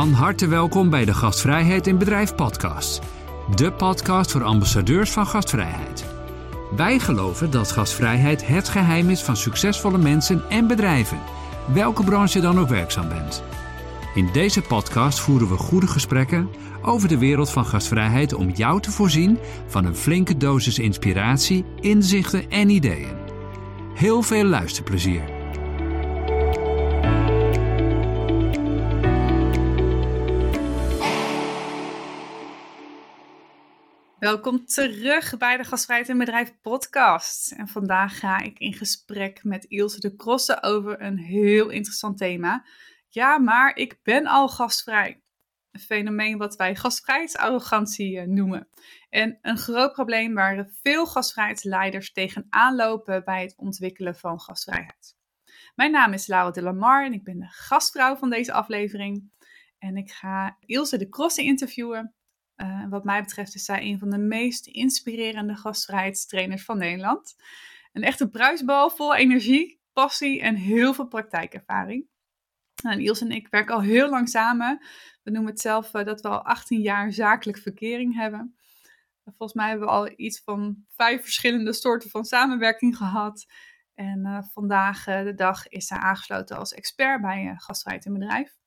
Van harte welkom bij de Gastvrijheid in Bedrijf podcast. De podcast voor ambassadeurs van gastvrijheid. Wij geloven dat gastvrijheid het geheim is van succesvolle mensen en bedrijven, welke branche dan ook werkzaam bent. In deze podcast voeren we goede gesprekken over de wereld van gastvrijheid om jou te voorzien van een flinke dosis inspiratie, inzichten en ideeën. Heel veel luisterplezier. Welkom terug bij de Gastvrijheid in Bedrijf podcast. En vandaag ga ik in gesprek met Ilse de Krosse over een heel interessant thema. Ja, maar ik ben al gastvrij. Een fenomeen wat wij gastvrijheidsarrogantie eh, noemen. En een groot probleem waar veel gastvrijheidsleiders tegenaan lopen bij het ontwikkelen van gastvrijheid. Mijn naam is Laura de Lamar en ik ben de gastvrouw van deze aflevering. En ik ga Ilse de Krosse interviewen uh, wat mij betreft is zij een van de meest inspirerende gastvrijheidstrainers van Nederland. Een echte bruisbal vol energie, passie en heel veel praktijkervaring. En Iels en ik werken al heel lang samen. We noemen het zelf uh, dat we al 18 jaar zakelijk verkering hebben. Volgens mij hebben we al iets van vijf verschillende soorten van samenwerking gehad. En uh, vandaag de dag is zij aangesloten als expert bij gastvrijheid in bedrijf.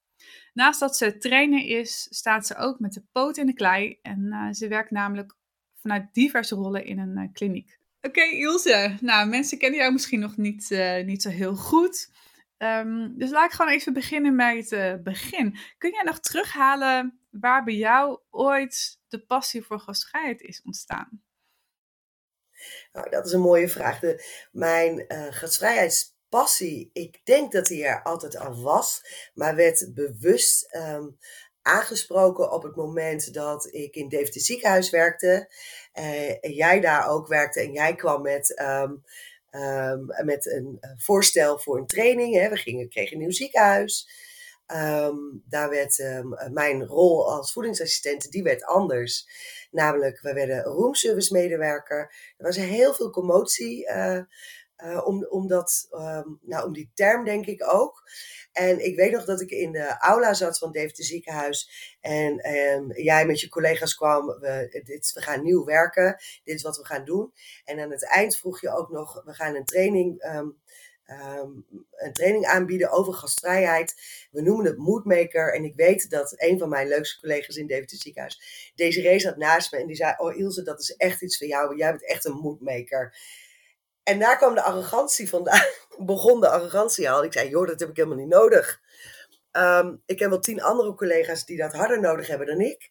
Naast dat ze trainer is, staat ze ook met de poot in de klei. En uh, ze werkt namelijk vanuit diverse rollen in een uh, kliniek. Oké, okay, Ilse. Nou, mensen kennen jou misschien nog niet, uh, niet zo heel goed. Um, dus laat ik gewoon even beginnen bij het begin. Kun jij nog terughalen waar bij jou ooit de passie voor gastvrijheid is ontstaan? Nou, dat is een mooie vraag. De, mijn gastvrijheids passie, ik denk dat die er altijd al was, maar werd bewust um, aangesproken op het moment dat ik in Deventer ziekenhuis werkte. Uh, en jij daar ook werkte en jij kwam met, um, um, met een voorstel voor een training. Hè. We gingen, kregen een nieuw ziekenhuis. daar werd mijn rol als voedingsassistent, die werd anders. Namelijk, we werden roomservice medewerker. Er was heel veel commotie uh, uh, om, om, um, nou, om die term denk ik ook. En ik weet nog dat ik in de aula zat van Deventer ziekenhuis. En um, jij met je collega's kwam. We, dit, we gaan nieuw werken. Dit is wat we gaan doen. En aan het eind vroeg je ook nog. We gaan een training, um, een training aanbieden over gastvrijheid. We noemen het Moodmaker. En ik weet dat een van mijn leukste collega's in Deventer ziekenhuis. Deze race zat naast me. En die zei: Oh Ilse, dat is echt iets voor jou. Jij bent echt een Moodmaker. En daar kwam de arrogantie vandaan. Begon de arrogantie al. Ik zei, joh, dat heb ik helemaal niet nodig. Um, ik heb wel tien andere collega's die dat harder nodig hebben dan ik.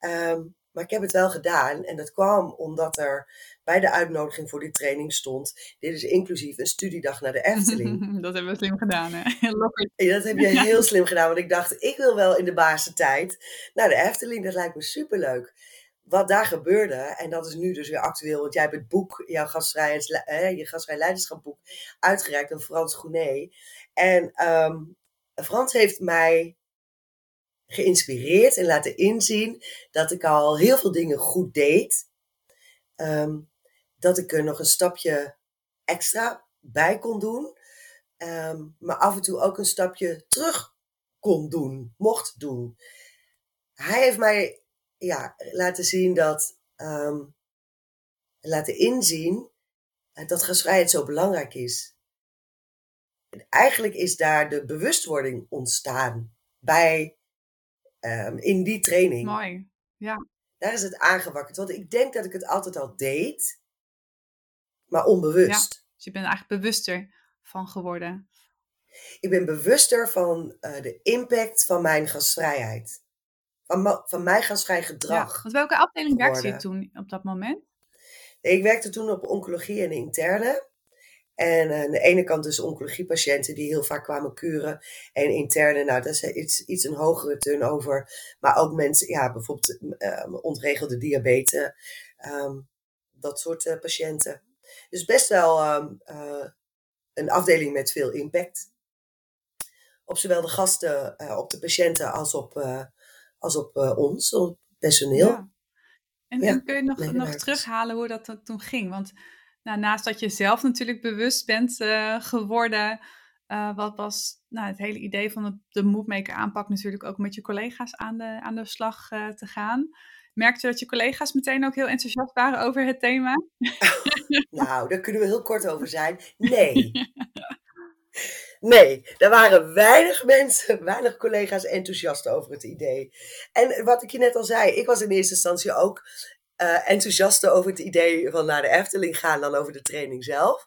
Um, maar ik heb het wel gedaan. En dat kwam omdat er bij de uitnodiging voor die training stond. Dit is inclusief een studiedag naar de Efteling. dat hebben we slim gedaan, hè? Ja, dat heb je heel slim gedaan. Want ik dacht, ik wil wel in de tijd naar de Efteling. Dat lijkt me superleuk wat daar gebeurde, en dat is nu dus weer actueel, want jij hebt het boek, jouw gastvrij, eh, je gastvrij leiderschapboek, uitgereikt aan Frans Groenet. En um, Frans heeft mij geïnspireerd en laten inzien dat ik al heel veel dingen goed deed. Um, dat ik er nog een stapje extra bij kon doen. Um, maar af en toe ook een stapje terug kon doen, mocht doen. Hij heeft mij ja, laten zien dat, um, laten inzien dat gastvrijheid zo belangrijk is. En eigenlijk is daar de bewustwording ontstaan bij, um, in die training. Mooi, ja. Daar is het aangewakkerd. Want ik denk dat ik het altijd al deed, maar onbewust. Ja, dus je bent eigenlijk bewuster van geworden. Ik ben bewuster van uh, de impact van mijn gastvrijheid van, van mij gastvrij gedrag. Ja, want welke afdeling werkte je toen op dat moment? Ik werkte toen op oncologie en interne. En uh, aan de ene kant dus oncologiepatiënten die heel vaak kwamen kuren. En interne, nou dat is iets, iets een hogere turnover. Maar ook mensen, ja, bijvoorbeeld uh, ontregelde diabetes. Um, dat soort uh, patiënten. Dus best wel um, een afdeling met veel impact. Op zowel de gasten, op de patiënten als op als op uh, ons, op personeel. Ja. En, en, kun je nog, nog terughalen hoe dat toen ging? Want nou, naast dat je zelf natuurlijk bewust bent uh, geworden, uh, wat was nou, het hele idee van de, de Moodmaker aanpak natuurlijk ook met je collega's aan de, aan de slag te gaan. Merkte dat je collega's meteen ook heel enthousiast waren over het thema? nou, daar kunnen we heel kort over zijn. Nee. Nee, er waren weinig mensen, weinig collega's enthousiast over het idee. En wat ik je net al zei, ik was in eerste instantie ook uh, enthousiast over het idee van naar de Efteling gaan dan over de training zelf.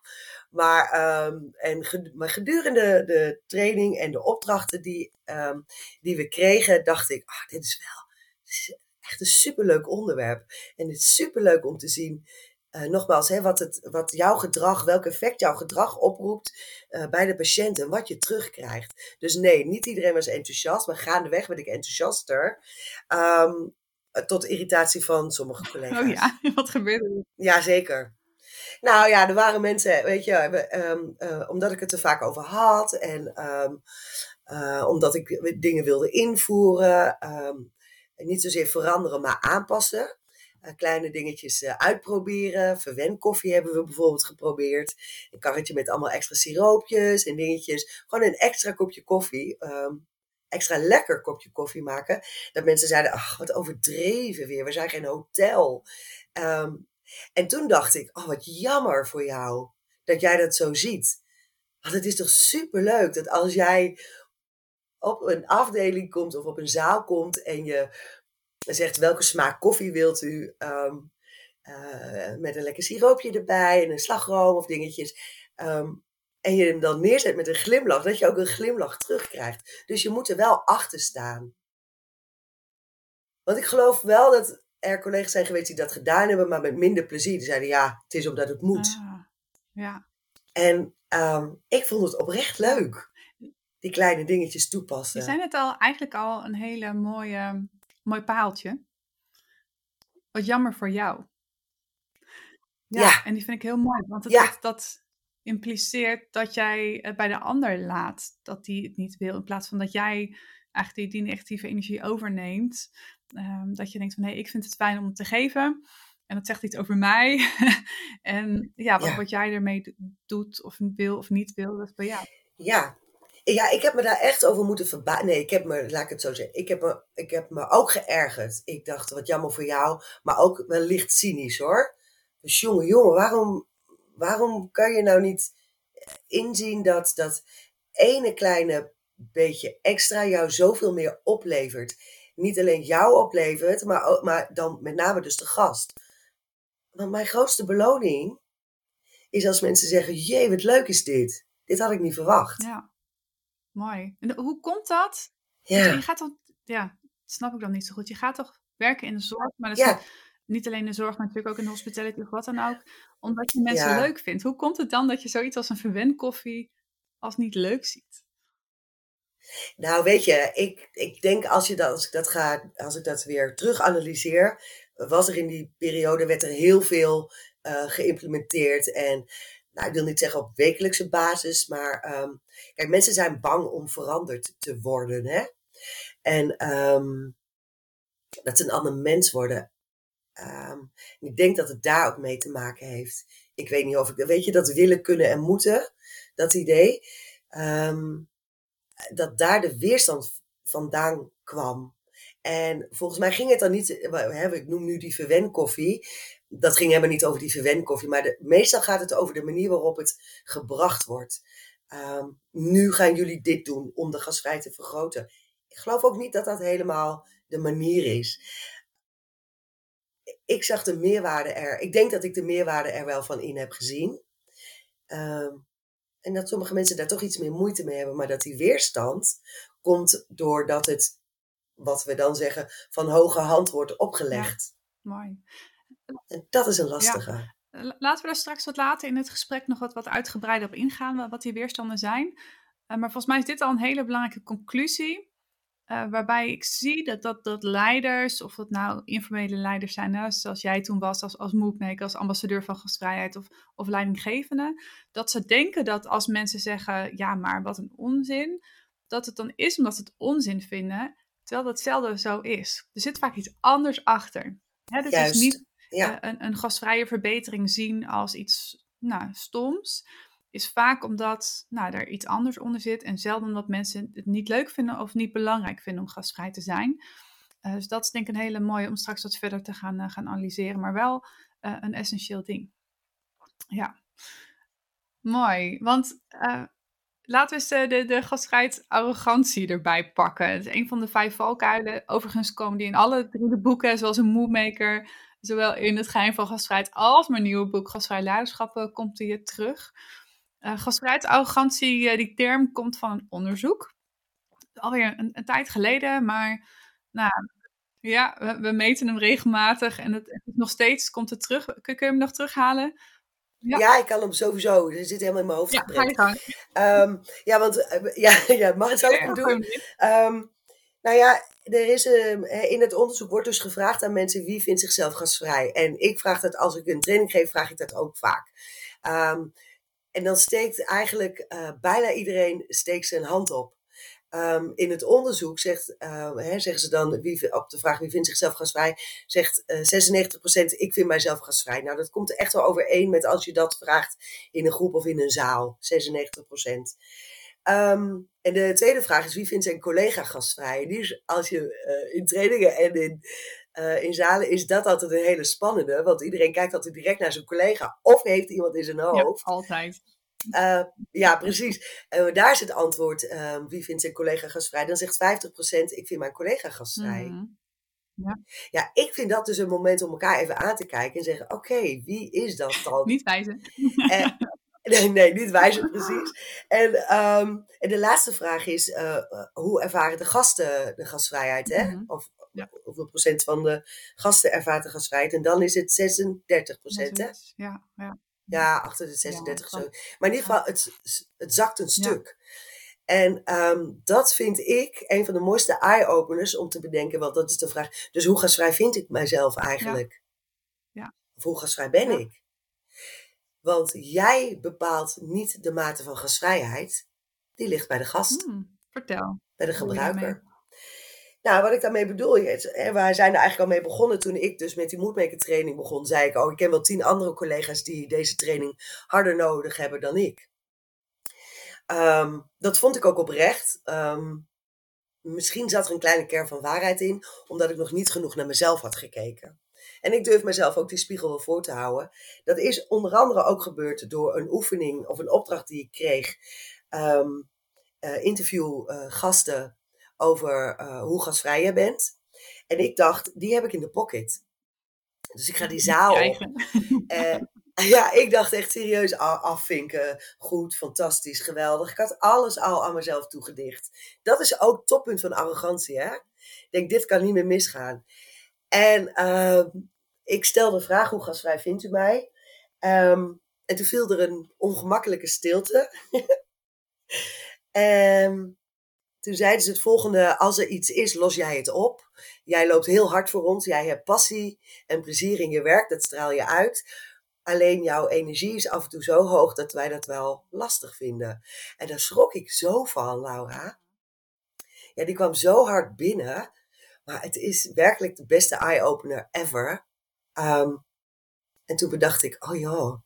Maar, um, en maar gedurende de training en de opdrachten die, um, die we kregen, dacht ik, ach, dit is wel dit echt een superleuk onderwerp. En het is superleuk om te zien uh, nogmaals, hè, wat, het, wat jouw gedrag, welk effect jouw gedrag oproept uh, bij de patiënt en wat je terugkrijgt. Dus nee, niet iedereen was enthousiast, maar gaandeweg werd ik enthousiaster. Um, tot irritatie van sommige collega's. Oh ja, wat gebeurde er? Ja, zeker. Nou ja, er waren mensen, weet je, um, uh, omdat ik het er vaak over had en um, omdat ik dingen wilde invoeren, niet zozeer veranderen, maar aanpassen. Uh, kleine dingetjes uh, uitproberen. Verwenkoffie hebben we bijvoorbeeld geprobeerd. Een karretje met allemaal extra siroopjes en dingetjes. Gewoon een extra kopje koffie. Um, extra lekker kopje koffie maken. Dat mensen zeiden, ach, wat overdreven weer. We zijn geen hotel. Um, en toen dacht ik, oh, wat jammer voor jou dat jij dat zo ziet. Want het is toch superleuk dat als jij op een afdeling komt of op een zaal komt en je zegt welke smaak koffie wilt u, um, uh, met een lekker siroopje erbij en een slagroom of dingetjes. Um, en je hem dan neerzet met een glimlach, dat je ook een glimlach terugkrijgt. Dus je moet er wel achter staan. Want ik geloof wel dat er collega's zijn geweest die dat gedaan hebben, maar met minder plezier. Die zeiden ja, het is omdat het moet. Ah, ja. En um, ik vond het oprecht leuk. Die kleine dingetjes toepassen. Je zijn het al eigenlijk al een hele mooie, mooi paaltje. Wat jammer voor jou. Ja, ja. en die vind ik heel mooi. Want het, ja. dat, dat impliceert dat jij het bij de ander laat dat die het niet wil. In plaats van dat jij eigenlijk die, die negatieve energie overneemt. Um, dat je denkt van nee, ik vind het fijn om het te geven. En dat zegt iets over mij. en ja wat, ja. wat, jij ermee doet of wil of niet wil, dat is bij jou. Ja. Ja, ik heb me daar echt over moeten verbazen. Nee, ik heb me, laat ik het zo zeggen, ik heb, me, ik heb me ook geërgerd. Ik dacht, wat jammer voor jou, maar ook wellicht cynisch hoor. Dus jongen, jongen, waarom, waarom kan je nou niet inzien dat dat ene kleine beetje extra jou zoveel meer oplevert? Niet alleen jou oplevert, maar, maar dan met name dus de gast. Want mijn grootste beloning is als mensen zeggen: Jee, wat leuk is dit. Dit had ik niet verwacht. Ja, mooi. En hoe komt dat? Ja. Je gaat toch, ja, snap ik dan niet zo goed. Je gaat toch werken in de zorg, maar dat is ja niet alleen in de zorg, maar natuurlijk ook in de hospitality of wat dan ook, omdat je mensen ja. leuk vindt. Hoe komt het dan dat je zoiets als een verwenkoffie als niet leuk ziet? Nou, weet je, ik, ik denk als, je dat, als ik dat ga, als ik dat weer terug analyseer, was er in die periode werd er heel veel uh, geïmplementeerd en nou, ik wil niet zeggen op wekelijkse basis, maar um, kijk, mensen zijn bang om veranderd te worden, hè? En um, dat ze een ander mens worden. Um, ik denk dat het daar ook mee te maken heeft. Ik weet niet of ik, weet je, dat willen, kunnen en moeten, dat idee, dat daar de weerstand vandaan kwam. En volgens mij ging het dan niet, ik noem nu die verwenkoffie, dat ging helemaal niet over die verwenkoffie, maar de, meestal gaat het over de manier waarop het gebracht wordt. Um, nu gaan jullie dit doen om de gasvrijheid te vergroten. Ik geloof ook niet dat dat helemaal de manier is ik zag de meerwaarde er. Ik denk dat ik de meerwaarde er wel van in heb gezien. Um, en dat sommige mensen daar toch iets meer moeite mee hebben, maar dat die weerstand komt doordat het, wat we dan zeggen, van hoge hand wordt opgelegd. Mooi. Dat is een lastige. Ja. Laten we daar straks wat later in het gesprek nog wat, wat uitgebreider op ingaan, wat die weerstanden zijn. Uh, maar volgens mij is dit al een hele belangrijke conclusie. Uh, waarbij ik zie dat, dat, dat leiders, of dat nou informele leiders zijn, hè, zoals jij toen was als, als moodmaker, als ambassadeur van gastvrijheid of, of leidinggevende, dat ze denken dat als mensen zeggen, ja maar wat een onzin, dat het dan is omdat ze het onzin vinden, terwijl dat zelden zo is. Er zit vaak iets anders achter. Hè, dus Juist, is niet ja. uh, een, een gastvrije verbetering zien als iets nou, stoms is vaak omdat nou, er iets anders onder zit en zelden omdat mensen het niet leuk vinden of niet belangrijk vinden om gastvrij te zijn. Uh, dus dat is denk ik een hele mooie om straks wat verder te gaan, uh, gaan analyseren, maar wel een essentieel ding. Ja, mooi. Want laten we eens de, de, gastvrijheid arrogantie erbij pakken. Het is een van de vijf valkuilen. Overigens komen die in alle drie de boeken, zoals een moodmaker, zowel in het geheim van gastvrijheid als mijn nieuwe boek Gastvrij Leiderschap komt hier terug. Uh, gastvrijheid arrogantie, uh, die term komt van een onderzoek. Alweer een, een tijd geleden, maar nou, ja, we, we, meten hem regelmatig en het, het nog steeds komt het terug. Kun, kun je hem nog terughalen? Ja. ja. ik kan hem sowieso. Er zit helemaal in mijn hoofd. Ja, ga je gang. Um, ja, want uh, ja, ja, mag het ook doen. Um, nou ja, er is, uh, in het onderzoek wordt dus gevraagd aan mensen wie vindt zichzelf gasvrij. En ik vraag dat als ik een training geef, vraag ik dat ook vaak. Um, en dan steekt eigenlijk uh, bijna iedereen steekt zijn hand op. Um, in het onderzoek zegt, uh, hè, zeggen ze dan wie, op de vraag wie vindt zichzelf gasvrij, zegt uh, 96% ik vind mijzelf gasvrij. Nou, dat komt echt wel overeen met als je dat vraagt in een groep of in een zaal. 96%. Um, en de tweede vraag is wie vindt zijn collega gastvrij? Die is, als je uh, in trainingen en in, uh, in zalen is dat altijd een hele spannende, want iedereen kijkt altijd direct naar zijn collega of heeft iemand in zijn hoofd. Ja, altijd. Uh, ja, precies. En daar is het antwoord, ehm, wie vindt zijn collega gastvrij? Dan zegt 50% ik vind mijn collega gastvrij. Mm -hmm. Ja. ja, ik vind dat dus een moment om elkaar even aan te kijken en zeggen: Oké, wie is dat dan? Niet wijzen. En, Nee, nee, niet wijzen, precies. En, um, en de laatste vraag is, uh, hoe ervaren de gasten de gastvrijheid? Hè? Mm -hmm. Of ja. hoeveel procent van de gasten ervaart de gastvrijheid? En dan is het 36 procent, hè? Ja, ja. Ja, achter de 36 ja, zo. Maar in ieder geval, het, het zakt een stuk. En um, dat vind ik een van de mooiste eye-openers om te bedenken, want dat is de vraag. Dus hoe gasvrij vind ik mijzelf eigenlijk? Ja. Of hoe gasvrij ben ik? Want jij bepaalt niet de mate van gasvrijheid. Die ligt bij de gast. Hmm, vertel. Bij de gebruiker. Nou, wat ik daarmee bedoel, hè, wij zijn er eigenlijk al mee begonnen toen ik dus met die moedmaker training begon. Zei ik, oh, ik ken wel tien andere collega's die deze training harder nodig hebben dan ik. Um, dat vond ik ook oprecht. Um, misschien zat er een kleine kern van waarheid in, omdat ik nog niet genoeg naar mezelf had gekeken. En ik durf mezelf ook die spiegel wel voor te houden. Dat is onder andere ook gebeurd door een oefening of een opdracht die ik kreeg. Um, uh, interview uh, gasten over uh, hoe gasvrij je bent. En ik dacht, die heb ik in de pocket. Dus ik ga die zaal op. ja, ik dacht echt serieus afvinken. Goed, fantastisch, geweldig. Ik had alles al aan mezelf toegedicht. Dat is ook toppunt van arrogantie, hè? Ik denk, dit kan niet meer misgaan. En uh, ik stelde de vraag, hoe gasvrij vindt u mij? Um, en toen viel er een ongemakkelijke stilte. en toen zeiden ze het volgende, als er iets is, los jij het op. Jij loopt heel hard voor ons, jij hebt passie en plezier in je werk, dat straal je uit. Alleen jouw energie is af en toe zo hoog dat wij dat wel lastig vinden. En daar schrok ik zo van, Laura. Ja, die kwam zo hard binnen. Maar het is werkelijk de beste eye-opener ever. Um, en toen bedacht ik, oh ja,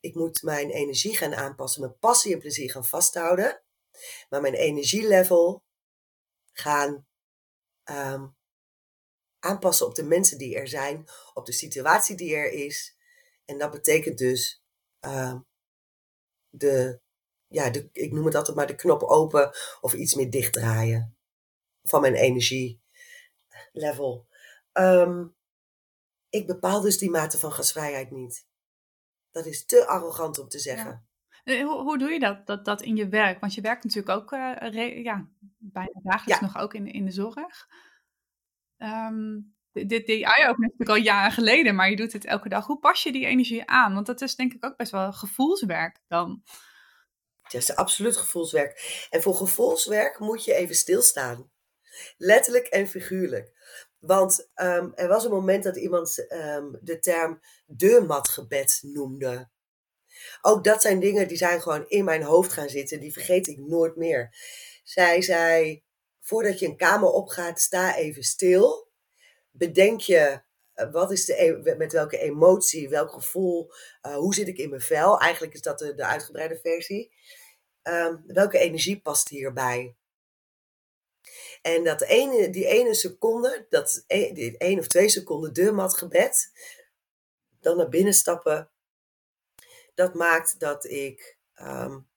ik moet mijn energie gaan aanpassen, mijn passie en plezier gaan vasthouden, maar mijn energielevel gaan um, aanpassen op de mensen die er zijn, op de situatie die er is. En dat betekent dus um, de, ja, de, ik noem het altijd maar de knop open of iets meer dichtdraaien van mijn energielevel. Ik bepaal dus die mate van gasvrijheid niet. Dat is te arrogant om te zeggen. Ja. Hoe, hoe, doe je dat, dat, dat in je werk? Want je werkt natuurlijk ook uh, ja, bijna dagelijks nog ook in, in de zorg. Um, dit, die eye-opener natuurlijk al jaren geleden, maar je doet het elke dag. Hoe pas je die energie aan? Want dat is denk ik ook best wel gevoelswerk dan. Het is absoluut gevoelswerk. En voor gevoelswerk moet je even stilstaan. Letterlijk en figuurlijk. Want um, er was een moment dat iemand um, de term deurmatgebed noemde. Ook dat zijn dingen die zijn gewoon in mijn hoofd gaan zitten. Die vergeet ik nooit meer. Zij zei, voordat je een kamer opgaat, sta even stil. Bedenk je eh, wat is de, e- met welke emotie, welk gevoel, uh, hoe zit ik in mijn vel? Eigenlijk is dat de, de uitgebreide versie. Um, welke energie past hierbij? En dat ene, die ene seconde, dat e, die één of twee seconden deurmatgebed, dan naar binnen stappen, dat maakt dat ik um,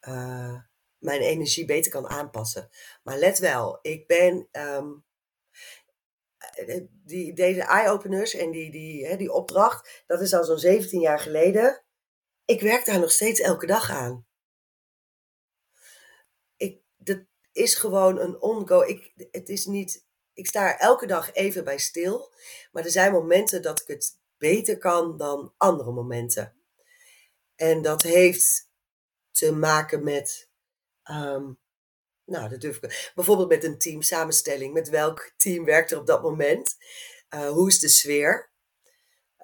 uh, mijn energie beter kan aanpassen. Maar let wel, ik ben um, die, deze eye-openers en die, die, hè, die opdracht, dat is al zo'n 17 jaar geleden. Ik werk daar nog steeds elke dag aan. Ik, dat is gewoon een ongo. Ik, het is niet, ik sta er elke dag even bij stil. Maar er zijn momenten dat ik het beter kan dan andere momenten. En dat heeft te maken met um, nou, dat durf ik. Bijvoorbeeld met een teamsamenstelling. Met welk team werkt er op dat moment? Uh, hoe is de sfeer?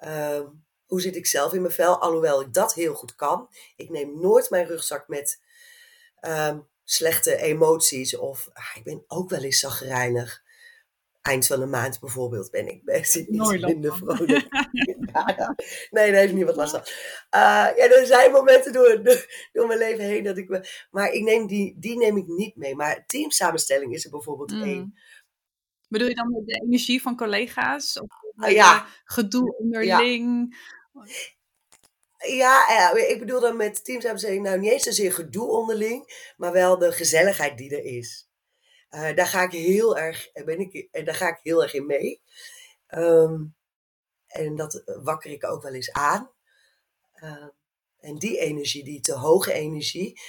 Uh, hoe zit ik zelf in mijn vel? Alhoewel ik dat heel goed kan. Ik neem nooit mijn rugzak met um, slechte emoties. Of ah, ik ben ook wel eens zagrijnig eind van de maand bijvoorbeeld ben ik best iets minder vrolijk. ja, nee, daar heeft niemand last van. Uh, ja, er zijn momenten door, door, mijn leven heen dat ik me... Maar ik neem die, die neem ik niet mee. Maar teamsamenstelling is er bijvoorbeeld mm. één. Bedoel je dan de energie van collega's? Of uh, ja. gedoe onderling? Ja. Ja, ik bedoel dan met teamsamenstelling nou niet eens zozeer gedoe onderling, maar wel de gezelligheid die er is. Uh, daar ga ik heel erg, eh, ben ik, daar ga ik heel erg in mee. Um, en dat wakker ik ook wel eens aan. Uh, en die energie, die te hoge energie,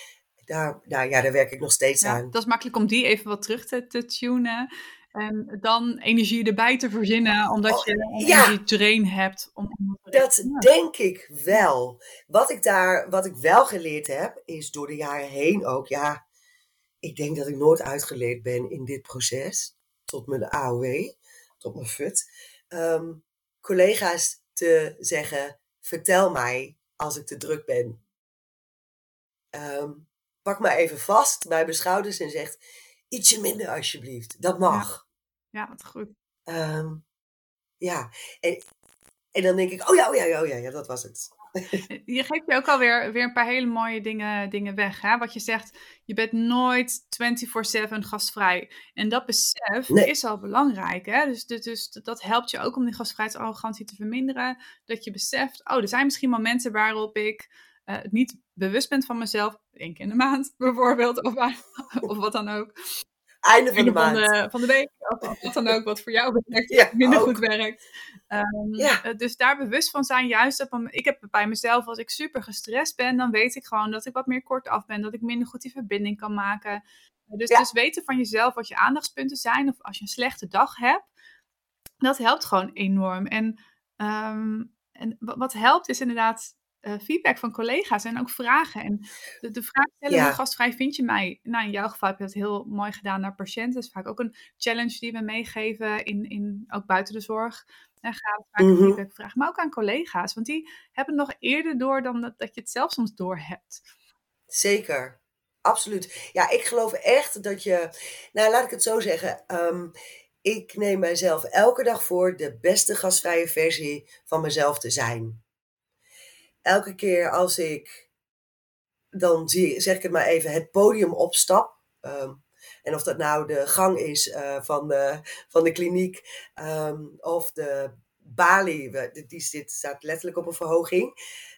daar, daar, ja, daar werk ik nog steeds ja, aan. Dat is makkelijk om die even wat terug te, te tunen. En dan energie erbij te verzinnen, omdat oh, je ja, energietrain hebt. Om, dat denk ik wel. Wat ik daar, wat ik wel geleerd heb, is door de jaren heen ook, ja, ik denk dat ik nooit uitgeleerd ben in dit proces, tot mijn AOW, tot mijn FUT, um, collega's te zeggen, vertel mij als ik te druk ben. Um, pak me even vast bij mijn schouders en zegt, ietsje minder alsjeblieft, dat mag. Ja, ja wat goed. Um, ja, en, en dan denk ik, oh ja, oh ja, oh ja, ja, dat was het. Je geeft je ook alweer weer een paar hele mooie dingen, dingen weg. Hè? Wat je zegt, je bent nooit 24-7 gastvrij. En dat besef is al belangrijk. Hè? Dus, dus, dus, dat helpt je ook om die gastvrijheidsarrogantie te verminderen. Dat je beseft, oh, er zijn misschien momenten waarop ik uh, niet bewust ben van mezelf. één keer in de maand bijvoorbeeld, of, of wat dan ook. Einde van de maand. Van de, van de week, of wat dan ook, wat voor jou werkt, ja, minder goed werkt. Um, ja. Dus daar bewust van zijn, juist op een, ik heb bij mezelf, als ik super gestrest ben, dan weet ik gewoon dat ik wat meer kort af ben, dat ik minder goed die verbinding kan maken. Dus, ja. dus weten van jezelf wat je aandachtspunten zijn, of als je een slechte dag hebt, dat helpt gewoon enorm. En, um, en wat helpt is inderdaad uh, feedback van collega's en ook vragen. En de, de vraag stellen, ja. hoe gastvrij vind je mij? Nou, in jouw geval heb je dat heel mooi gedaan naar patiënten. Dat is vaak ook een challenge die we meegeven, in, in, ook buiten de zorg. En ga vaak mm -hmm. feedback vragen, maar ook aan collega's. Want die hebben het nog eerder door dan dat, dat je het zelf soms door hebt. Zeker, absoluut. Ja, ik geloof echt dat je, nou laat ik het zo zeggen. Um, ik neem mijzelf elke dag voor de beste gastvrije versie van mezelf te zijn elke keer als ik, dan zie, zeg ik het maar even, het podium opstap. Um, en of dat nou de gang is uh, van, de, van de kliniek um, of de balie, die zit, staat letterlijk op een verhoging.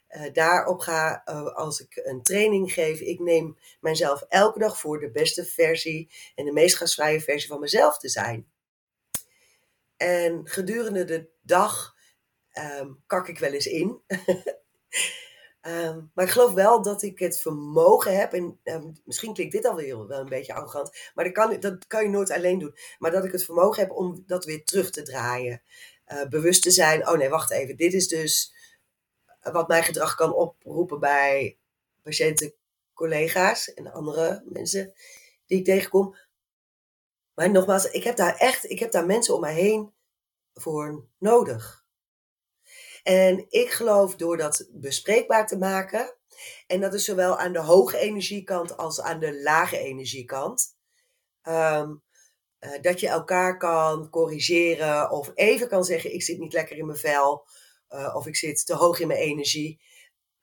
Uh, daarop ga, uh, als ik een training geef, ik neem mijzelf elke dag voor de beste versie en de meest gasvrije versie van mezelf te zijn. En gedurende de dag um, kak ik wel eens in. Um, maar ik geloof wel dat ik het vermogen heb, en um, misschien klinkt dit alweer wel een beetje arrogant, maar dat kan, dat kan je nooit alleen doen. Maar dat ik het vermogen heb om dat weer terug te draaien. Uh, bewust te zijn, oh nee, wacht even, dit is dus wat mijn gedrag kan oproepen bij patiënten, collega's en andere mensen die ik tegenkom. Maar nogmaals, ik heb daar echt, ik heb daar mensen om mij heen voor nodig. En ik geloof door dat bespreekbaar te maken, en dat is zowel aan de hoge energiekant als aan de lage energiekant, um, eh, dat je elkaar kan corrigeren of even kan zeggen: ik zit niet lekker in mijn vel uh, of ik zit te hoog in mijn energie.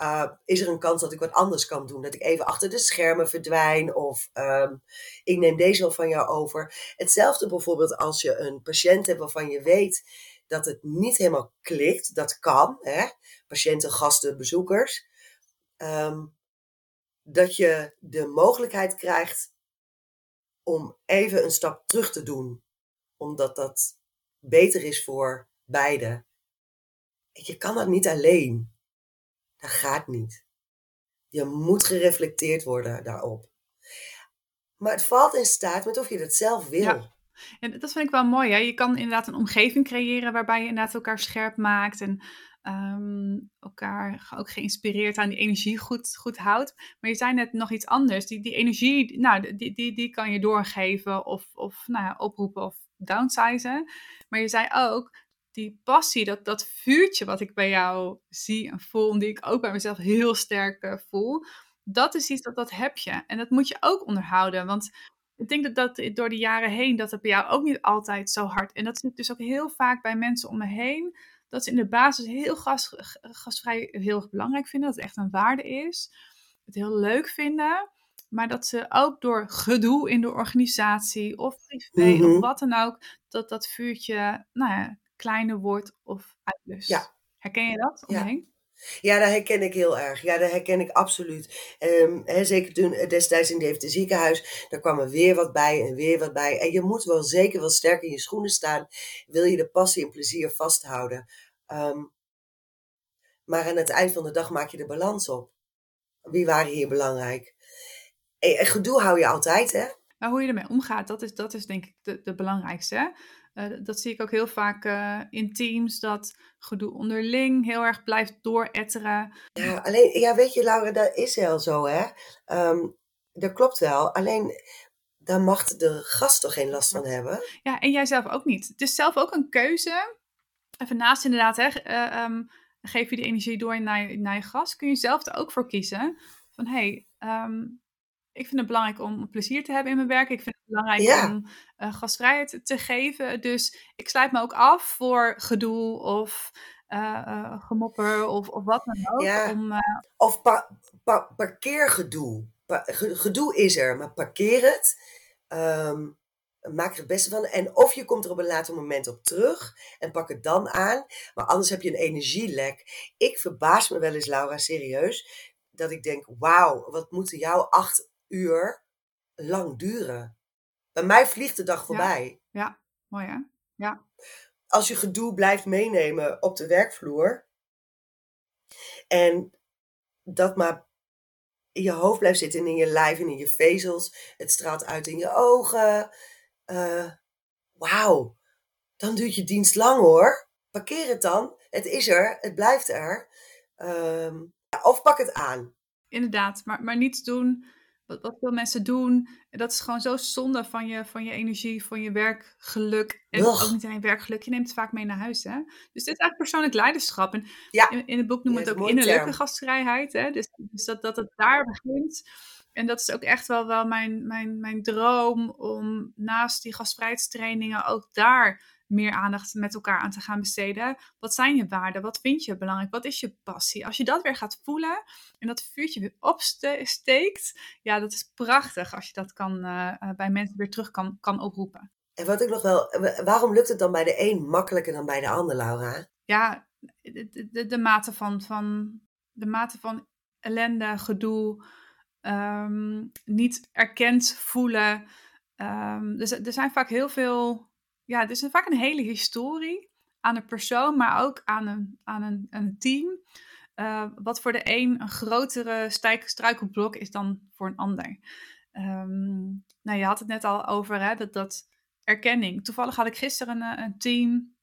Uh, is er een kans dat ik wat anders kan doen? Dat ik even achter de schermen verdwijn of um, ik neem deze wel van jou over. Hetzelfde bijvoorbeeld als je een patiënt hebt waarvan je weet dat het niet helemaal klikt. Dat kan, hè? patiënten, gasten, bezoekers. Um, dat je de mogelijkheid krijgt om even een stap terug te doen. Omdat dat beter is voor beide. Je kan dat niet alleen. Dat gaat niet. Je moet gereflecteerd worden daarop. Maar het valt in staat met of je dat zelf wil. En dat vind ik wel mooi. Je kan inderdaad een omgeving creëren waarbij je inderdaad elkaar scherp maakt. En um, elkaar ook geïnspireerd aan die energie goed, goed houdt. Maar je zei net nog iets anders. Die, die energie, nou, die, die, die kan je doorgeven of, of nou ja, oproepen of downsizen. Maar je zei ook, die passie, dat, dat vuurtje wat ik bij jou zie en voel, en die ik ook bij mezelf heel sterk uh, voel, dat is iets dat, dat heb je. En dat moet je ook onderhouden. Want ik denk dat dat door de jaren heen, dat het bij jou ook niet altijd zo hard. En dat ik dus ook heel vaak bij mensen om me heen dat ze in de basis heel gas, gasvrij heel belangrijk vinden. Dat het echt een waarde is. Het heel leuk vinden. Maar dat ze ook door gedoe in de organisatie of privé of mhm. wat dan ook, dat dat vuurtje nou ja, kleiner wordt of uitlust. Ja. Herken je dat omheen? Ja. Dat herken ik heel erg. Ja, dat herken ik absoluut. Um, zeker toen eh, destijds in het ziekenhuis, daar kwam er weer wat bij en weer wat bij. En je moet wel zeker wel sterk in je schoenen staan, wil je de passie en plezier vasthouden. Um, maar aan het eind van de dag maak je de balans op. Wie waren hier belangrijk? En, gedoe hou je altijd, hè? Maar hoe je ermee omgaat, dat is, dat is denk ik de, de belangrijkste. Uh, dat zie ik ook heel vaak uh, in teams, dat gedoe onderling heel erg blijft dooretteren. Ja, alleen, ja, weet je, Laura, dat is wel zo, hè? Um, dat klopt wel. Alleen, daar mag de gast toch geen last van hebben? Ja, en jij zelf ook niet. Het is zelf ook een keuze even naast inderdaad, hè, uh, um, geef je die energie door naar, naar je gast, kun je zelf er ook voor kiezen. Van hé, hey, um, ik vind het belangrijk om plezier te hebben in mijn werk. Ik vind het belangrijk om uh, gastvrijheid te geven. Dus ik sluit me ook af voor gedoe of uh, gemopper of, of wat dan ook. Ja. Om, of pa pa parkeergedoe. Pa gedoe is er, maar parkeer het. Um, maak er het beste van. En of je komt er op een later moment op terug en pak het dan aan. Maar anders heb je een energielek. Ik verbaas me wel eens, Laura, serieus. Dat ik denk, wauw, wat moeten jouw acht uur lang duren? Bij mij vliegt de dag voorbij. Ja, ja. mooi hè? Ja. Als je gedoe blijft meenemen op de werkvloer. En dat maar in je hoofd blijft zitten en in je lijf en in je vezels. Het straalt uit in je ogen uh, wauw, dan duurt je dienst lang hoor. Parkeer het dan. Het is er, het blijft er. Um, of pak het aan. Inderdaad, maar, maar niet doen wat, wat veel mensen doen. Dat is gewoon zo zonde van je, van je energie, van je werkgeluk. En ook niet alleen werkgeluk, je neemt het vaak mee naar huis. Hè? Dus dit is eigenlijk persoonlijk leiderschap. En ja. in, in, het boek noemen we het ook innerlijke gastvrijheid. Hè? Dus, dus dat, dat het daar begint. En dat is ook echt wel, wel mijn, mijn, mijn droom om naast die gastvrijheidstrainingen ook daar meer aandacht met elkaar aan te gaan besteden. Wat zijn je waarden? Wat vind je belangrijk? Wat is je passie? Als je dat weer gaat voelen en dat vuurtje weer opsteekt, ja, dat is prachtig als je dat kan, uh, bij mensen weer terug kan, kan oproepen. En wat ik nog wel, waarom lukt het dan bij de een makkelijker dan bij de ander, Laura? Ja, de, de, de mate van, van, de mate van ellende, gedoe, Ehm, niet erkend voelen. Um, dus er zijn vaak heel veel, ja, is vaak een hele historie aan een persoon, maar ook aan een, aan een, een team. Uh, wat voor de een een grotere struikelblok is dan voor een ander. Um, nou, je had het net al over hè, dat, dat erkenning. Toevallig had ik gisteren een, een team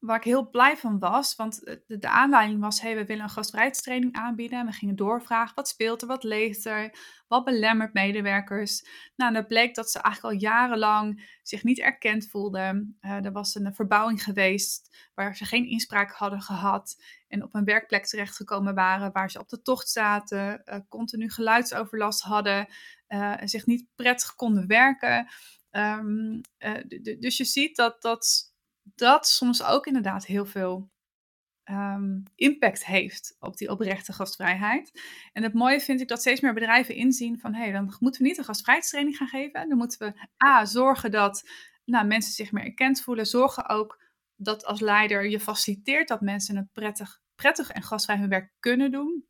waar ik heel blij van was. Want de, de aanleiding was, hey, we willen een gastvrijheidstraining aanbieden. En we gingen doorvragen, wat speelt er, wat leeft er, wat belemmert medewerkers. Nou, dat bleek dat ze eigenlijk al jarenlang zich niet erkend voelden. Uh, er was een verbouwing geweest waar ze geen inspraak hadden gehad. En op een werkplek terechtgekomen waren waar ze op de tocht zaten, continu geluidsoverlast hadden, uh, zich niet prettig konden werken. Ehm, dus je ziet dat, dat dat soms ook inderdaad heel veel Ehm, impact heeft op die oprechte gastvrijheid. En het mooie vind ik dat steeds meer bedrijven inzien van hé, hey, dan moeten we niet een gastvrijheidstraining gaan geven. Dan moeten we A, zorgen dat nou, mensen zich meer erkend voelen. Zorgen ook dat als leider je faciliteert dat mensen een prettig, prettig en gastvrij hun werk kunnen doen.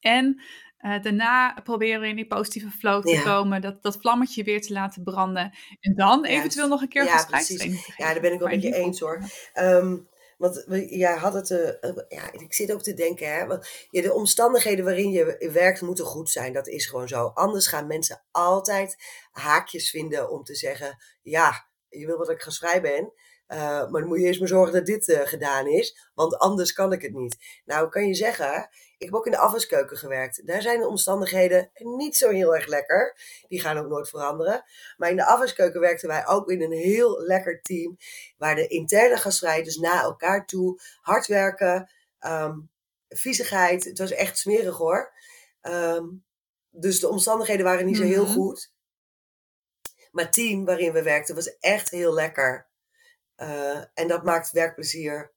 En uh, daarna proberen we in die positieve flow te komen, dat, dat vlammetje weer te laten branden. En dan eventueel nog een keer ja, precies. Ja, daar ben ik wel met je eens hoor. Um, want jij had het, uh, ja, ik zit ook te denken, hè, want ja, de omstandigheden waarin je werkt moeten goed zijn. Dat is gewoon zo. Anders gaan mensen altijd haakjes vinden om te zeggen, ja, je wil dat ik gasvrij ben. Uh, maar dan moet je eerst maar zorgen dat dit uh, gedaan is, want anders kan ik het niet. Nou, kan je zeggen, ik heb ook in de afwaskeuken gewerkt. Daar zijn de omstandigheden niet zo heel erg lekker. Die gaan ook nooit veranderen. Maar in de afwaskeuken werkten wij ook in een heel lekker team. Waar de interne gastvrijheid, na elkaar toe, hard werken, um, viezigheid. Het was echt smerig hoor. Um, dus de omstandigheden waren niet zo heel mhm. goed. Maar het team waarin we werkten was echt heel lekker. Uh, en dat maakt werkplezier.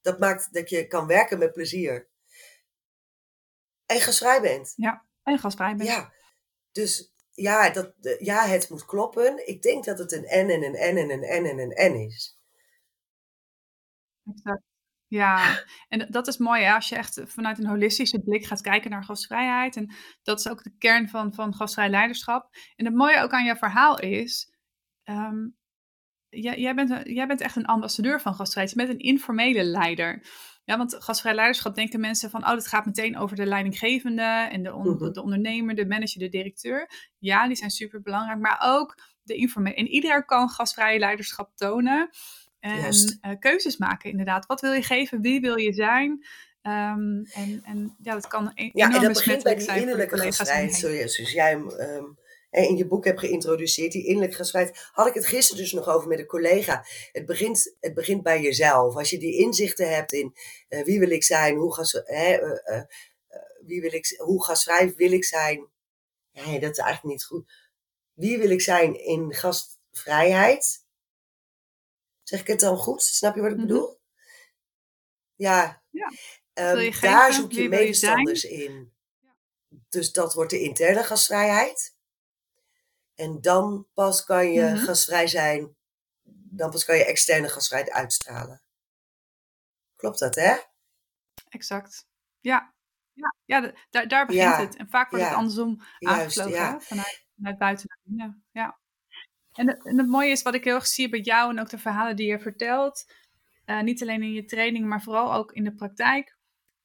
Dat maakt dat je kan werken met plezier. En gasvrij bent. Ja, en gasvrij bent. Ja, dus ja, dat, ja, het moet kloppen. Ik denk dat het een N en een N en een N en een N is. Exact. Ja, en dat is mooi hè? als je echt vanuit een holistische blik gaat kijken naar gastvrijheid. En dat is ook de kern van, van gastvrij leiderschap. En het mooie ook aan jouw verhaal is, um, jij, jij, bent, jij bent echt een ambassadeur van gastvrijheid. Je bent een informele leider. Ja, want gastvrij leiderschap denken mensen van, oh, dat gaat meteen over de leidinggevende en de, mhm. de ondernemer, de manager, de directeur. Ja, die zijn super belangrijk, maar ook de informele. En iedereen kan gastvrije leiderschap tonen en uh, keuzes maken, inderdaad. Wat wil je geven? Wie wil je zijn? Um, en, en ja, dat kan een ja, en dat begint bij die innerlijke gastvrijheid, zoals jij um, in je boek hebt geïntroduceerd, die innerlijke gastvrijheid, had ik het gisteren dus nog over met een collega. Het begint, het begint bij jezelf. Als je die inzichten hebt in uh, wie wil ik zijn, hoe, gas, hè, uh, uh, wie wil ik, hoe gasvrij wil ik zijn. Nee, dat is eigenlijk niet goed. Wie wil ik zijn in gastvrijheid? Zeg ik het dan goed? Snap je wat ik mhm. bedoel? Ja. ja. Um, daar zoek je medestanders in. Dus dat wordt de interne gastvrijheid. En dan pas kan je mm gasvrij zijn. Dan pas kan je externe gasvrijheid uitstralen. Klopt dat, hè? Exact. Ja. Ja, ja daar, daar begint het. En vaak wordt het andersom aangesloten. Ja. Vanuit, vanuit buiten naar binnen. Ja. En, en, het mooie is wat ik heel erg zie bij jou en ook de verhalen die je vertelt. Uh, niet alleen in je training, maar vooral ook in de praktijk.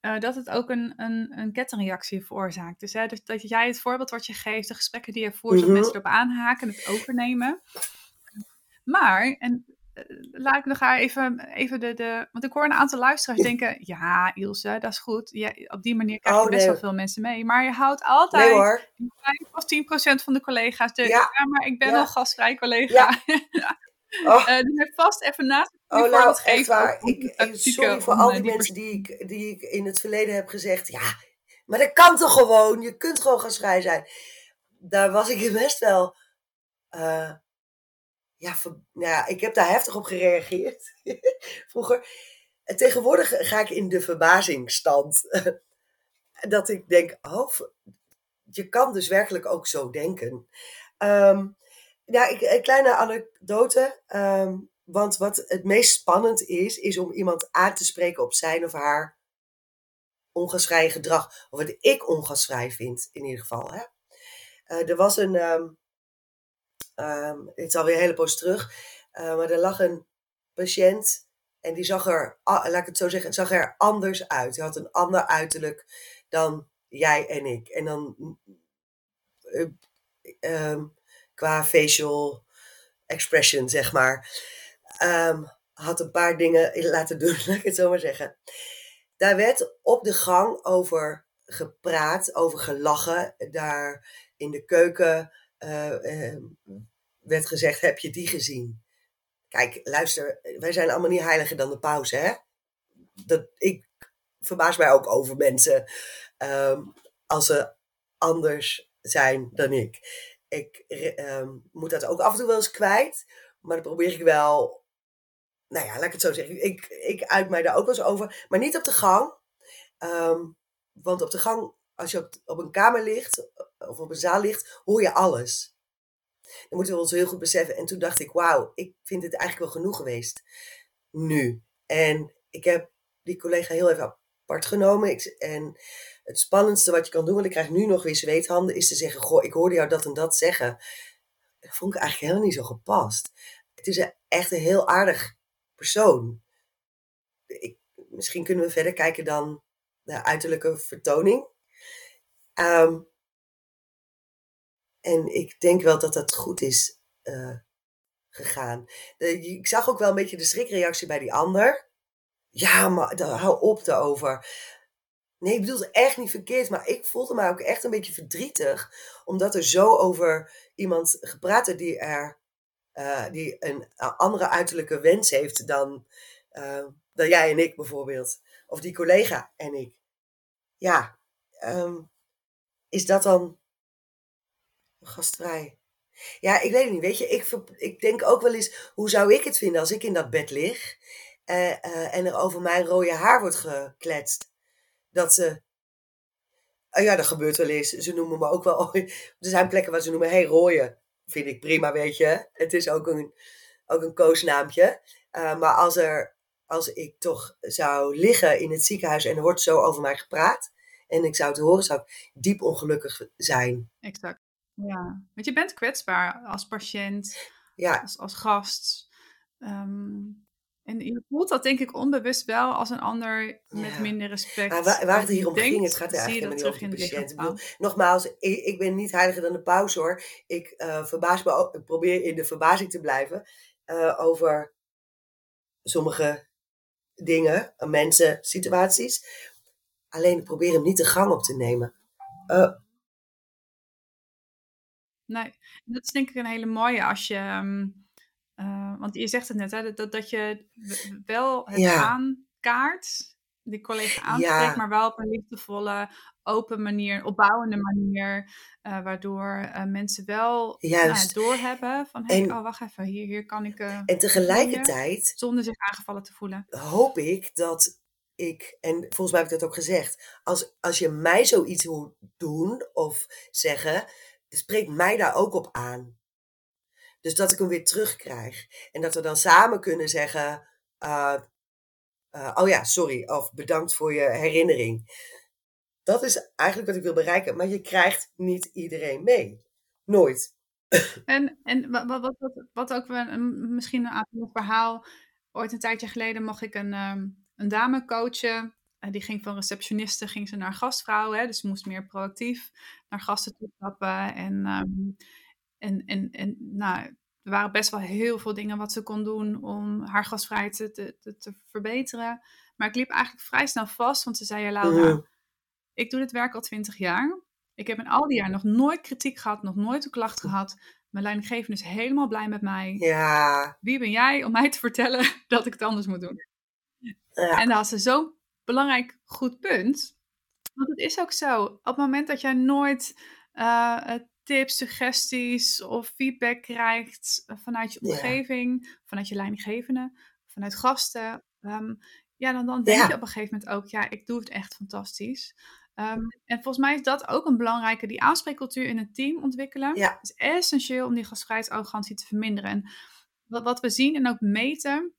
Uh, dat het ook een, een, een kettingreactie veroorzaakt. Dus, hè, dus dat jij het voorbeeld wat je geeft, de gesprekken die je voert, dat mhm. mensen erop aanhaken, het overnemen. Maar, en uh, laat ik nog haar even, even de, de. Want ik hoor een aantal luisteraars denken: ja, Ilse, dat is goed. Ja, op die manier krijg je oh, best wel veel mensen mee. Maar je houdt altijd nee, 5 of 10 procent van de collega's. De, ja. maar ik ben ja. al gastvrij collega. Ja. Oh. Uh, dus vast even naast Oh, nou, echt waar. Ik, sorry voor al die, die mensen die ik, die ik in het verleden heb gezegd. Ja, maar dat kan toch gewoon? Je kunt gewoon gasvrij zijn. Daar was ik best wel. Uh, ja, ja, ik heb daar heftig op gereageerd. Vroeger. En tegenwoordig ga ik in de verbazingstand. dat ik denk, oh, je kan dus werkelijk ook zo denken. Um, ja, een kleine anekdote. Um, want wat het meest spannend is, is om iemand aan te spreken op zijn of haar ongasvrij gedrag. Of wat ik ongasvrij vind, in ieder geval. Hè? Uh, er was een, um, um, het is alweer een hele poos terug, uh, maar er lag een patiënt en die zag er, laat ik het zo zeggen, zag er anders uit. Hij had een ander uiterlijk dan jij en ik. En dan uh, um, qua facial expression, zeg maar. Um, had een paar dingen laten doen, laat ik het zo maar zeggen. Daar werd op de gang over gepraat, over gelachen. Daar in de keuken uh, werd gezegd: Heb je die gezien? Kijk, luister, wij zijn allemaal niet heiliger dan de paus, hè? Dat, ik verbaas mij ook over mensen um, als ze anders zijn dan ik ik ehm, moet dat ook af en toe wel eens kwijt. Maar dan probeer ik wel, nou ja, laat ik het zo zeggen. Ik, ik uit mij daar ook wel eens over. Maar niet op de gang. Ehm, want op de gang, als je op, op een kamer ligt of op een zaal ligt, hoor je alles. Dan moeten we ons heel goed beseffen. En toen dacht ik, wauw, ik vind het eigenlijk wel genoeg geweest. Nu. En ik heb die collega heel even Ik, en het spannendste wat je kan doen, want ik krijg nu nog weer zweethanden, is te zeggen: Goh, ik hoorde jou dat en dat zeggen. Dat vond ik eigenlijk helemaal niet zo gepast. Het is echt een heel aardig persoon. Ik, misschien kunnen we verder kijken dan de uiterlijke vertoning. Ehm, en ik denk wel dat dat goed is uh, gegaan. Ik zag ook wel een beetje de schrikreactie bij die ander. Ja, maar hou op daarover. Nee, ik bedoel het echt niet verkeerd, maar ik voelde me ook echt een beetje verdrietig. Omdat er zo over iemand gepraat werd die, er, uh, die een andere uiterlijke wens heeft dan, uh, dan jij en ik bijvoorbeeld. Of die collega en ik. Ja, um, is dat dan gastvrij? Ja, ik weet het niet. Weet je, ik, ik denk ook wel eens, hoe zou ik het vinden als ik in dat bed lig uh, uh, en er over mijn rode haar wordt gekletst? Dat ze. Oh ja, dat gebeurt wel eens. Ze noemen me ook wel. Er zijn plekken waar ze noemen: hey, rooien. Vind ik prima, weet je. Het is ook een, ook een koosnaampje. Uh, maar als, er, als ik toch zou liggen in het ziekenhuis en er wordt zo over mij gepraat. En ik zou het horen, zou ik diep ongelukkig zijn. Exact. Ja, want je bent kwetsbaar als patiënt, ja. als, als gast. Um, en je voelt dat denk ik onbewust wel als een ander met minder respect. Maar waar, waar het hier om ging, het gaat er eigenlijk helemaal niet over de patiënt. Bedoel, nogmaals, ik, ik, ben niet heiliger dan de paus hoor. Ik, uh, verbaas me ook, ik probeer in de verbazing te blijven uh, over sommige dingen, mensen, situaties. Alleen ik probeer hem niet de gang op te nemen. Uh, nee, dat is denk ik een hele mooie als je... Um, uh, want je zegt het net, hè, dat, dat je wel het ja. aankaart, die collega aanspreekt, ja. maar wel op een liefdevolle, open manier, opbouwende manier, uh, waardoor uh, mensen wel Juist. Nou, doorhebben van, hey, en, oh wacht even, hier, hier kan ik... en tegelijkertijd... Zonder zich aangevallen te voelen. Hoop ik dat ik, en volgens mij heb ik dat ook gezegd, als, als je mij zoiets hoort doen of zeggen, spreekt mij daar ook op aan. Dus dat ik hem weer terugkrijg. En dat we dan samen kunnen zeggen: uh, uh, Oh ja, sorry. Of bedankt voor je herinnering. Dat is eigenlijk wat ik wil bereiken. Maar je krijgt niet iedereen mee. Nooit. En, en wat, wat, wat, wat ook een, misschien een verhaal. Ooit een tijdje geleden mocht ik een, um, een dame coachen. Die ging van receptioniste ging ze naar gastvrouw. Hè, dus ze moest meer proactief naar gasten toe stappen. En um, en, en, en nou, er waren best wel heel veel dingen wat ze kon doen om haar gastvrijheid te, te, te verbeteren. Maar ik liep eigenlijk vrij snel vast, want ze zei, ja Laura, mm. ik doe dit werk al twintig jaar. Ik heb in al die jaar nog nooit kritiek gehad, nog nooit een klacht gehad. Mijn leidinggevende is helemaal blij met mij. Ja. Wie ben jij om mij te vertellen dat ik het anders moet doen? Ja. En dan had ze zo'n belangrijk goed punt. Want het is ook zo. Op het moment dat jij nooit uh, tips, suggesties of feedback krijgt vanuit je omgeving, vanuit je leidinggevende, vanuit gasten, um, ja, dan, dan denk je op een gegeven moment ook, ja, ik doe het echt fantastisch. Um, en volgens mij is dat ook een belangrijke, die aanspreekcultuur in een team ontwikkelen. Ja. is essentieel om die gastvrijheidsarrogantie te verminderen. En wat, wat we zien en ook meten,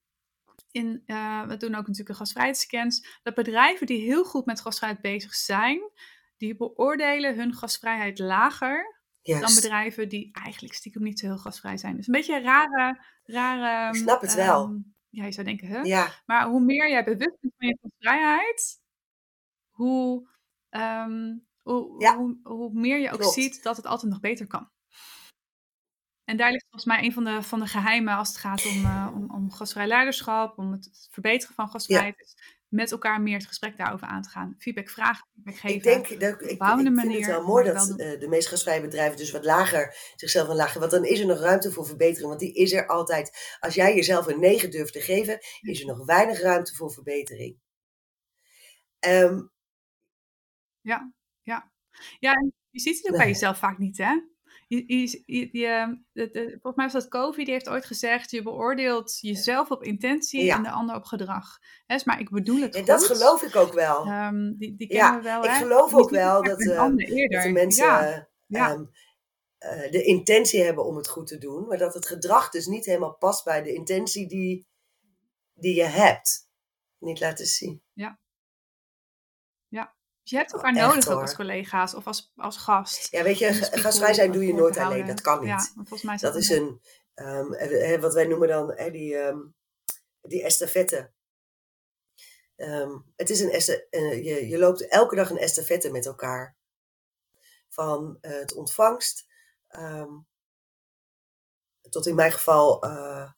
in, uh, we doen ook natuurlijk een gastvrijheidsscans, dat bedrijven die heel goed met gastvrijheid bezig zijn, die beoordelen hun gastvrijheid lager Dan bedrijven die eigenlijk stiekem niet zo heel gasvrij zijn. Dus een beetje een rare... rare Ik snap het wel. Um, ja, je zou denken, hè? Ja. Maar hoe meer jij bewust bent van je gastvrijheid, hoe, um, hoe, ja. hoe, hoe, meer je ook Klopt. ziet dat het altijd nog beter kan. En daar ligt volgens mij een van de, van de geheimen als het gaat om, uh, om, om gastvrij leiderschap, om het verbeteren van gastvrijheid. Ja met elkaar meer het gesprek daarover aan te gaan. Feedback vragen, feedback geven. Ik denk dat ik, ik, vind het wel mooi dat wel uh, de meest gastvrije bedrijven dus wat lager zichzelf een lager. Want dan is er nog ruimte voor verbetering. Want die is er altijd. Als jij jezelf een 9 durft te geven, is er nog weinig ruimte voor verbetering. Um, ja, ja. Ja, je ziet het ook nee. bij jezelf vaak niet, hè? Je, je, je, de, volgens mij was dat Kofi, die heeft ooit gezegd: je beoordeelt jezelf op intentie en de ander op gedrag. Maar ik bedoel het. Ja. Dat geloof ik ook wel. Um, die, die kennen we wel. Ik geloof ook wel dat, uh, dat, de mensen um, uh, de intentie hebben om het goed te doen, maar dat het gedrag dus niet helemaal past bij de intentie die, die je hebt. Niet laten zien. Dus je hebt elkaar oh, nodig ook als collega's of als, als gast. Ja, weet je, gastvrij zijn doe je nooit alleen. Dat kan niet. Ja, volgens mij is dat, dat is een, um, wat wij noemen dan uh, die, um, die estafette. Um, het is een uh, je, je loopt elke dag een estafette met elkaar. Van uh, het ontvangst tot in mijn geval uh,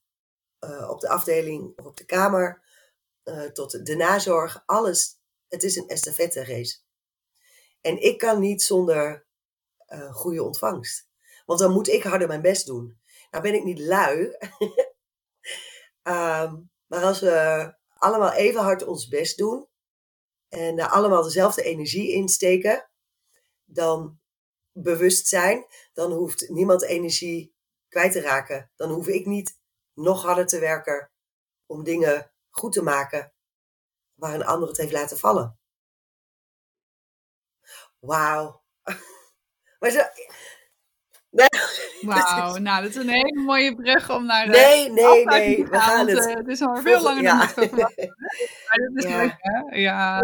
op de afdeling of op de kamer, tot de nazorg, alles het is een estafette race. En ik kan niet zonder uh, goede ontvangst. Want dan moet ik harder mijn best doen. Nou ben ik niet lui. um, maar als we allemaal even hard ons best doen. En allemaal dezelfde energie insteken. Dan bewust zijn. Dan hoeft niemand energie kwijt te raken. Dan hoef ik niet nog harder te werken om dingen goed te maken waar een ander het heeft laten vallen. Wauw. Maar zo... Nee. Wauw, nou dat is een hele mooie brug om naar de Nee, nee, nee, we gaan het. Uh, het is al veel langer ja. dan ik Maar dat is ja. leuk, hè? Ja.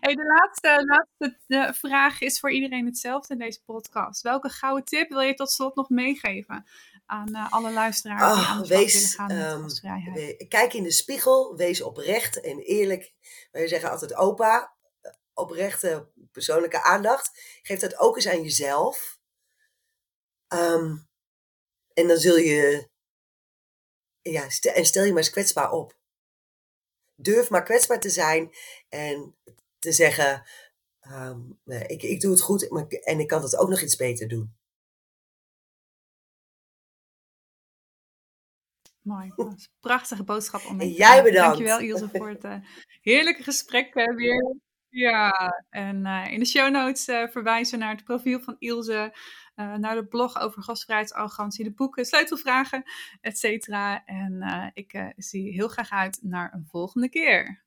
Hey, de laatste, laatste de vraag is voor iedereen hetzelfde in deze podcast. Welke gouden tip wil je tot slot nog meegeven aan uh, alle luisteraars oh, die aan de wees, willen gaan met um, gastvrijheid? Kijk in de spiegel, wees oprecht en eerlijk. Wij zeggen altijd opa, oprechte persoonlijke aandacht. Geef dat ook eens aan jezelf. Um, en dan zul je, ja, stel, en stel je maar eens kwetsbaar op. Durf maar kwetsbaar te zijn en te zeggen, um, nee, ik, ik doe het goed en ik kan het ook nog iets beter doen. Mooi. Dat is een prachtige boodschap om mee te Jij bedankt. Dankjewel Ilse voor het uh, heerlijke gesprek uh, weer. Ja, en uh, in de show notes verwijzen we naar het profiel van Ilse, naar de blog over gastvrijheidsarrogantie, de boeken, sleutelvragen, et cetera. En ik zie heel graag uit naar een volgende keer.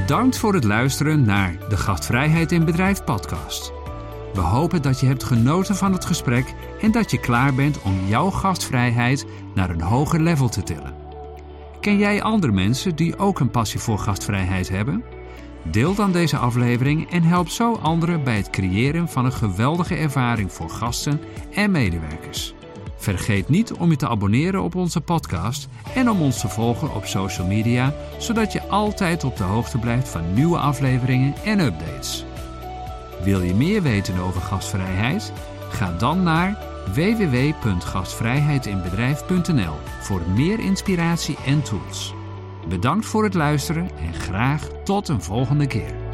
Bedankt voor het luisteren naar de Gastvrijheid in Bedrijf podcast. We hopen dat je hebt genoten van het gesprek en dat je klaar bent om jouw gastvrijheid naar een hoger level te tillen. Ken jij andere mensen die ook een passie voor gastvrijheid hebben? Deel dan deze aflevering en help zo anderen bij het creëren van een geweldige ervaring voor gasten en medewerkers. Vergeet niet om je te abonneren op onze podcast en om ons te volgen op social media, zodat je altijd op de hoogte blijft van nieuwe afleveringen en updates. Wil je meer weten over gastvrijheid? Ga dan naar www.gastvrijheidinbedrijf.nl voor meer inspiratie en tools. Bedankt voor het luisteren en graag tot een volgende keer.